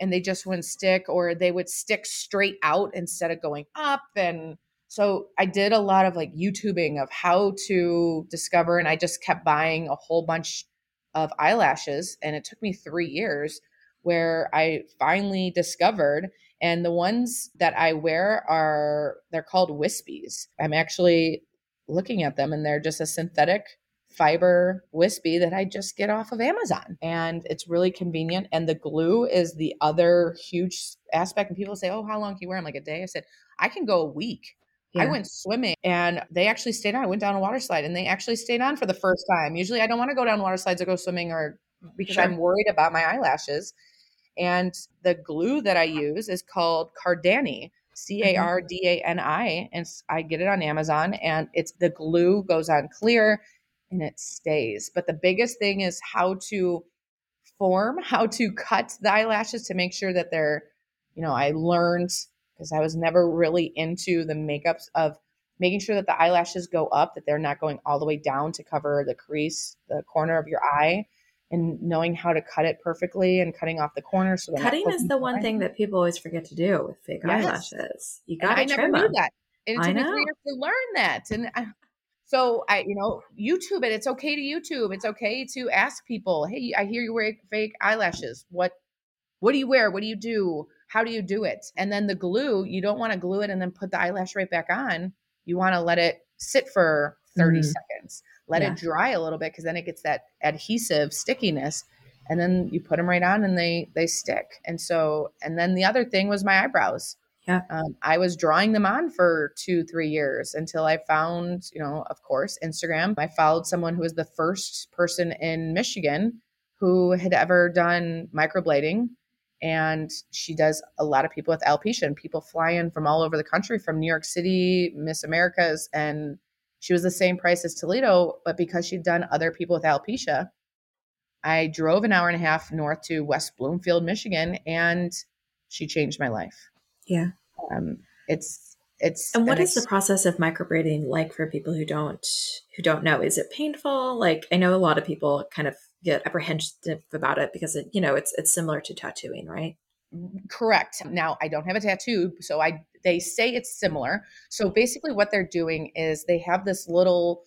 and they just wouldn't stick or they would stick straight out instead of going up and so I did a lot of like YouTubing of how to discover and I just kept buying a whole bunch of eyelashes and it took me 3 years where I finally discovered and the ones that I wear are they're called wispies. I'm actually looking at them and they're just a synthetic fiber wispy that I just get off of Amazon. And it's really convenient. And the glue is the other huge aspect. And people say, Oh, how long can you wear them? Like a day? I said, I can go a week. Yeah. I went swimming and they actually stayed on. I went down a water slide and they actually stayed on for the first time. Usually I don't want to go down water slides or go swimming or because sure. I'm worried about my eyelashes. And the glue that I use is called Cardani. Mm-hmm. C A R D A N I, and I get it on Amazon. And it's the glue goes on clear and it stays. But the biggest thing is how to form, how to cut the eyelashes to make sure that they're, you know, I learned because I was never really into the makeups of making sure that the eyelashes go up, that they're not going all the way down to cover the crease, the corner of your eye, and knowing how to cut it perfectly and cutting off the corners. So cutting is the one thing that people always forget to do with fake yes. eyelashes. You got to trim never knew that. And it took me three years to learn that. And I, so I, you know, YouTube it. It's okay to YouTube. It's okay to ask people, "Hey, I hear you wear fake eyelashes. What, what do you wear? What do you do? How do you do it?" And then the glue, you don't want to glue it and then put the eyelash right back on. You want to let it sit for 30 mm-hmm. seconds. Let yeah. it dry a little bit because then it gets that adhesive stickiness. And then you put them right on and they they stick. And so, and then the other thing was my eyebrows. Yeah. Um, I was drawing them on for two, three years until I found, you know, of course, Instagram. I followed someone who was the first person in Michigan who had ever done microblading. And she does a lot of people with alopecia and people fly in from all over the country, from New York City, Miss Americas. And she was the same price as Toledo, but because she'd done other people with alopecia, I drove an hour and a half north to West Bloomfield, Michigan, and she changed my life. Yeah. Um, it's it's and what is ex- the process of microblading like for people who don't who don't know? Is it painful? Like I know a lot of people kind of get apprehensive about it because it you know it's it's similar to tattooing, right? Correct. Now I don't have a tattoo, so I they say it's similar. So basically, what they're doing is they have this little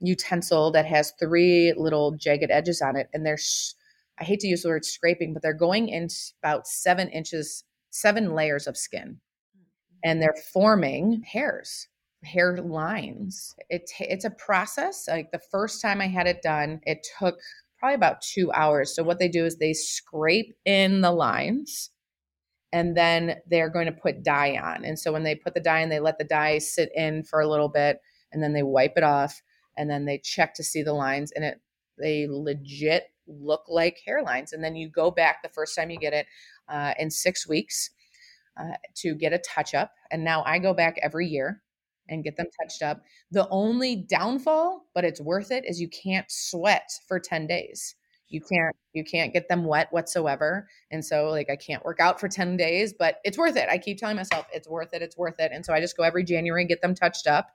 utensil that has three little jagged edges on it, and they're sh- I hate to use the word scraping, but they're going in about seven inches seven layers of skin. Mm-hmm. And they're forming hairs hair lines. It, it's a process like the first time i had it done it took probably about two hours. So what they do is they scrape in the lines and then they're going to put dye on. And so when they put the dye in they let the dye sit in for a little bit and then they wipe it off and then they check to see the lines and it they legit look like hairlines and then you go back the first time you get it uh, in six weeks uh, to get a touch up. And now I go back every year and get them touched up. The only downfall, but it's worth it, is you can't sweat for 10 days. You can't you can't get them wet whatsoever. And so like I can't work out for 10 days, but it's worth it. I keep telling myself it's worth it, it's worth it. And so I just go every January and get them touched up.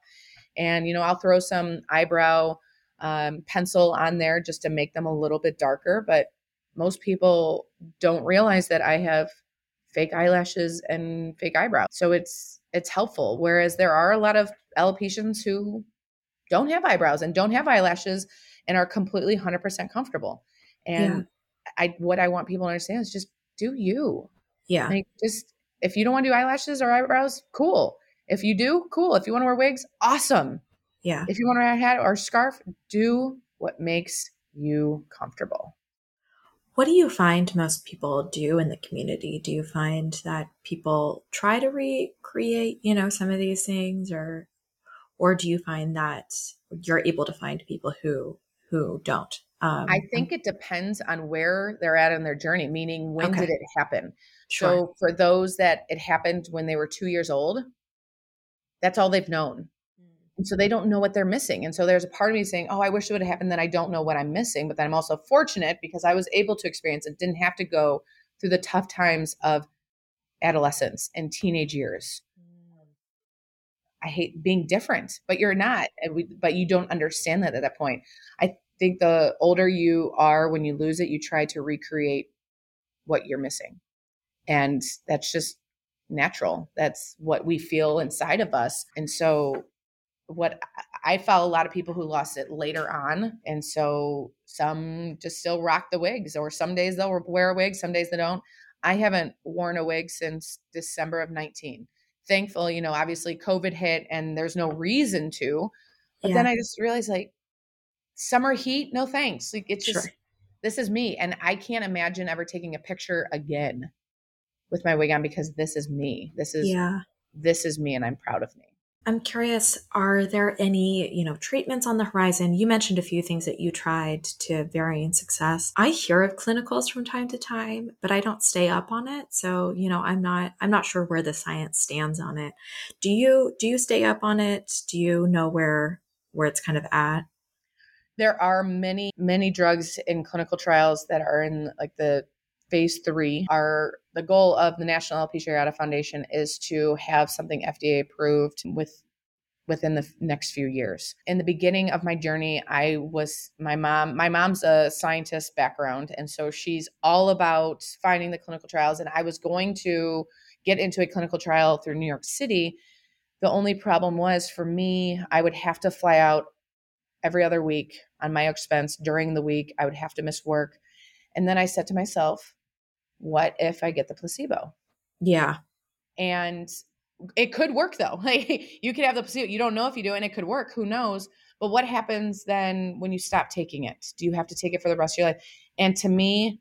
And you know, I'll throw some eyebrow um, pencil on there just to make them a little bit darker, but most people don't realize that I have fake eyelashes and fake eyebrows. So it's it's helpful. Whereas there are a lot of alopecians who don't have eyebrows and don't have eyelashes and are completely 100% comfortable. And yeah. I what I want people to understand is just do you. Yeah. Like just if you don't want to do eyelashes or eyebrows, cool. If you do, cool. If you want to wear wigs, awesome. Yeah. If you want to wear a hat or scarf, do what makes you comfortable. What do you find most people do in the community? Do you find that people try to recreate, you know, some of these things or or do you find that you're able to find people who who don't? Um, I think it depends on where they're at in their journey, meaning when okay. did it happen? Sure. So for those that it happened when they were 2 years old, that's all they've known. And so they don't know what they're missing. And so there's a part of me saying, Oh, I wish it would have happened. Then I don't know what I'm missing. But then I'm also fortunate because I was able to experience it, didn't have to go through the tough times of adolescence and teenage years. Mm. I hate being different, but you're not. But you don't understand that at that point. I think the older you are when you lose it, you try to recreate what you're missing. And that's just natural. That's what we feel inside of us. And so what I follow a lot of people who lost it later on. And so some just still rock the wigs, or some days they'll wear a wig, some days they don't. I haven't worn a wig since December of 19. Thankful, you know, obviously COVID hit and there's no reason to. But yeah. then I just realized like summer heat, no thanks. Like it's just, sure. this is me. And I can't imagine ever taking a picture again with my wig on because this is me. This is, yeah. this is me and I'm proud of me. I'm curious, are there any, you know, treatments on the horizon? You mentioned a few things that you tried to varying success. I hear of clinicals from time to time, but I don't stay up on it. So, you know, I'm not I'm not sure where the science stands on it. Do you do you stay up on it? Do you know where where it's kind of at? There are many many drugs in clinical trials that are in like the phase three. Our the goal of the National Alopecia Areata Foundation is to have something FDA approved with within the next few years. In the beginning of my journey, I was my mom, my mom's a scientist background and so she's all about finding the clinical trials and I was going to get into a clinical trial through New York City. The only problem was for me, I would have to fly out every other week on my expense during the week. I would have to miss work. And then I said to myself, what if I get the placebo? Yeah. And it could work though. Like you could have the placebo. You don't know if you do, and it could work. Who knows? But what happens then when you stop taking it? Do you have to take it for the rest of your life? And to me,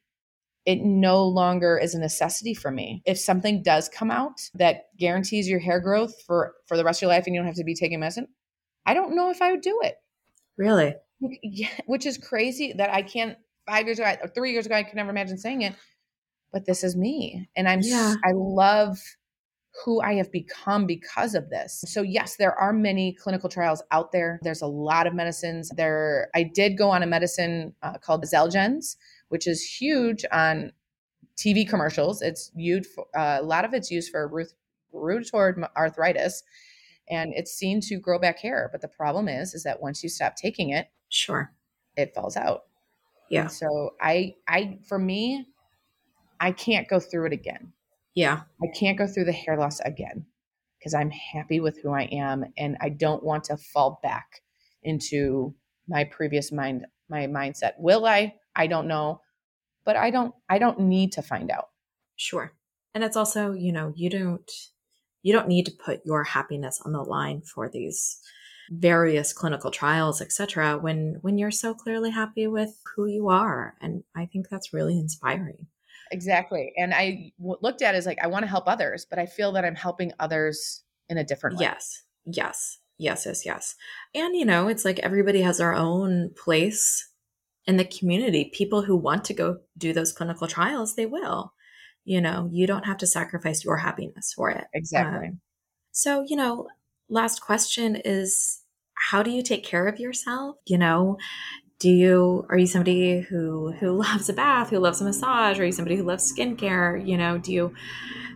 it no longer is a necessity for me. If something does come out that guarantees your hair growth for for the rest of your life and you don't have to be taking medicine, I don't know if I would do it. Really? Yeah, which is crazy that I can't. Five years ago, or three years ago, I could never imagine saying it but this is me. And I'm, yeah. I love who I have become because of this. So yes, there are many clinical trials out there. There's a lot of medicines. There, I did go on a medicine uh, called Xeljanz, which is huge on TV commercials. It's used for, uh, a lot of it's used for rheumatoid arthritis, and it's seen to grow back hair. But the problem is, is that once you stop taking it, sure, it falls out. Yeah. And so I, I, for me, I can't go through it again. Yeah. I can't go through the hair loss again because I'm happy with who I am and I don't want to fall back into my previous mind my mindset. Will I? I don't know. But I don't I don't need to find out. Sure. And it's also, you know, you don't you don't need to put your happiness on the line for these various clinical trials, etc. when when you're so clearly happy with who you are and I think that's really inspiring. Exactly. And I w- looked at it as like, I want to help others, but I feel that I'm helping others in a different way. Yes. Yes. Yes. Yes. Yes. And, you know, it's like everybody has their own place in the community. People who want to go do those clinical trials, they will. You know, you don't have to sacrifice your happiness for it. Exactly. Um, so, you know, last question is how do you take care of yourself? You know, do you are you somebody who who loves a bath who loves a massage? Are you somebody who loves skincare? You know do you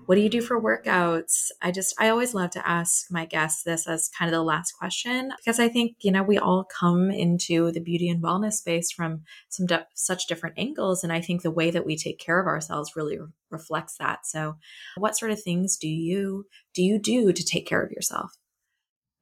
what do you do for workouts? I just i always love to ask my guests this as kind of the last question because i think you know we all come into the beauty and wellness space from some de- such different angles and i think the way that we take care of ourselves really re- reflects that. So what sort of things do you do you do to take care of yourself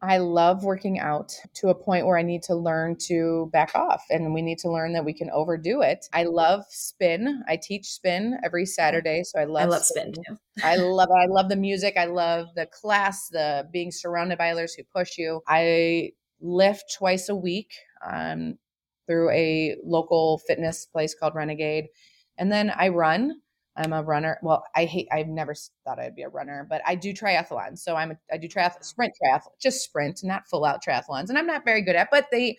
I love working out to a point where I need to learn to back off and we need to learn that we can overdo it. I love spin. I teach spin every Saturday. So I love I love spin, spin too. I love. I love the music. I love the class, the being surrounded by others who push you. I lift twice a week um, through a local fitness place called Renegade. And then I run I'm a runner. Well, I hate. I've never thought I'd be a runner, but I do triathlons. So I'm. A, I do triathlon, sprint triathlon, just sprint, not full out triathlons, and I'm not very good at. But they,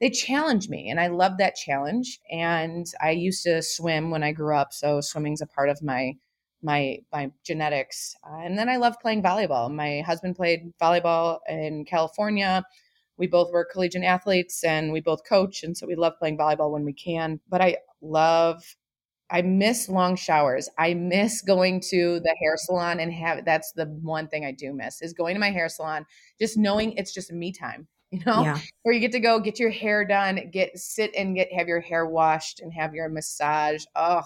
they challenge me, and I love that challenge. And I used to swim when I grew up, so swimming's a part of my my my genetics. Uh, and then I love playing volleyball. My husband played volleyball in California. We both were collegiate athletes, and we both coach, and so we love playing volleyball when we can. But I love I miss long showers. I miss going to the hair salon and have that's the one thing I do miss is going to my hair salon, just knowing it's just me time, you know, yeah. where you get to go get your hair done, get sit and get have your hair washed and have your massage. Oh,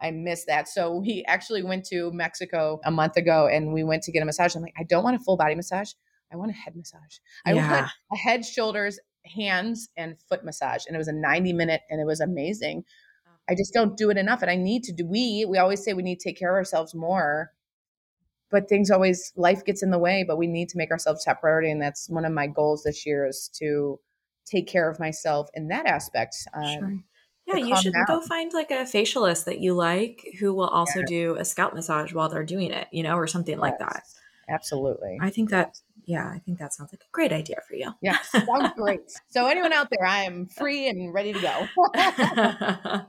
I miss that. So we actually went to Mexico a month ago and we went to get a massage. I'm like, I don't want a full body massage. I want a head massage. I yeah. want a head, shoulders, hands, and foot massage. And it was a 90 minute and it was amazing. I just don't do it enough. And I need to do we we always say we need to take care of ourselves more. But things always life gets in the way, but we need to make ourselves top priority. And that's one of my goals this year is to take care of myself in that aspect. Um, sure. Yeah, you should down. go find like a facialist that you like who will also yeah. do a scalp massage while they're doing it, you know, or something yes, like that. Absolutely. I think that yeah, I think that sounds like a great idea for you. Yeah, sounds great. So, anyone out there, I am free and ready to go.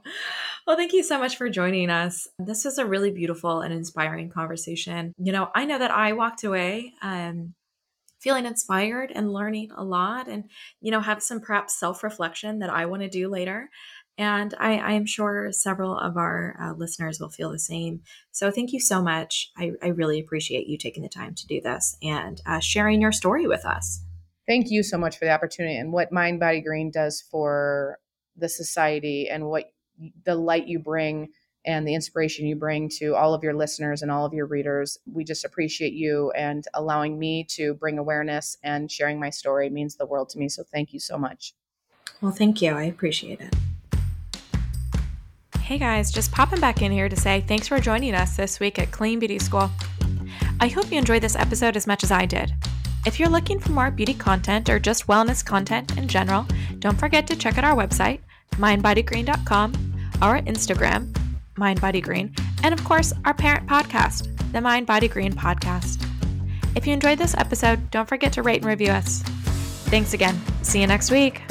well, thank you so much for joining us. This was a really beautiful and inspiring conversation. You know, I know that I walked away um, feeling inspired and learning a lot and, you know, have some perhaps self reflection that I want to do later. And I, I, am sure several of our uh, listeners will feel the same. So thank you so much. I, I really appreciate you taking the time to do this and uh, sharing your story with us. Thank you so much for the opportunity and what Mind Body Green does for the society and what the light you bring and the inspiration you bring to all of your listeners and all of your readers. We just appreciate you and allowing me to bring awareness and sharing my story means the world to me. So thank you so much. Well, thank you. I appreciate it. Hey guys, just popping back in here to say thanks for joining us this week at Clean Beauty School. I hope you enjoyed this episode as much as I did. If you're looking for more beauty content or just wellness content in general, don't forget to check out our website, mindbodygreen.com, our Instagram, mindbodygreen, and of course, our parent podcast, the Mind Body Green Podcast. If you enjoyed this episode, don't forget to rate and review us. Thanks again. See you next week.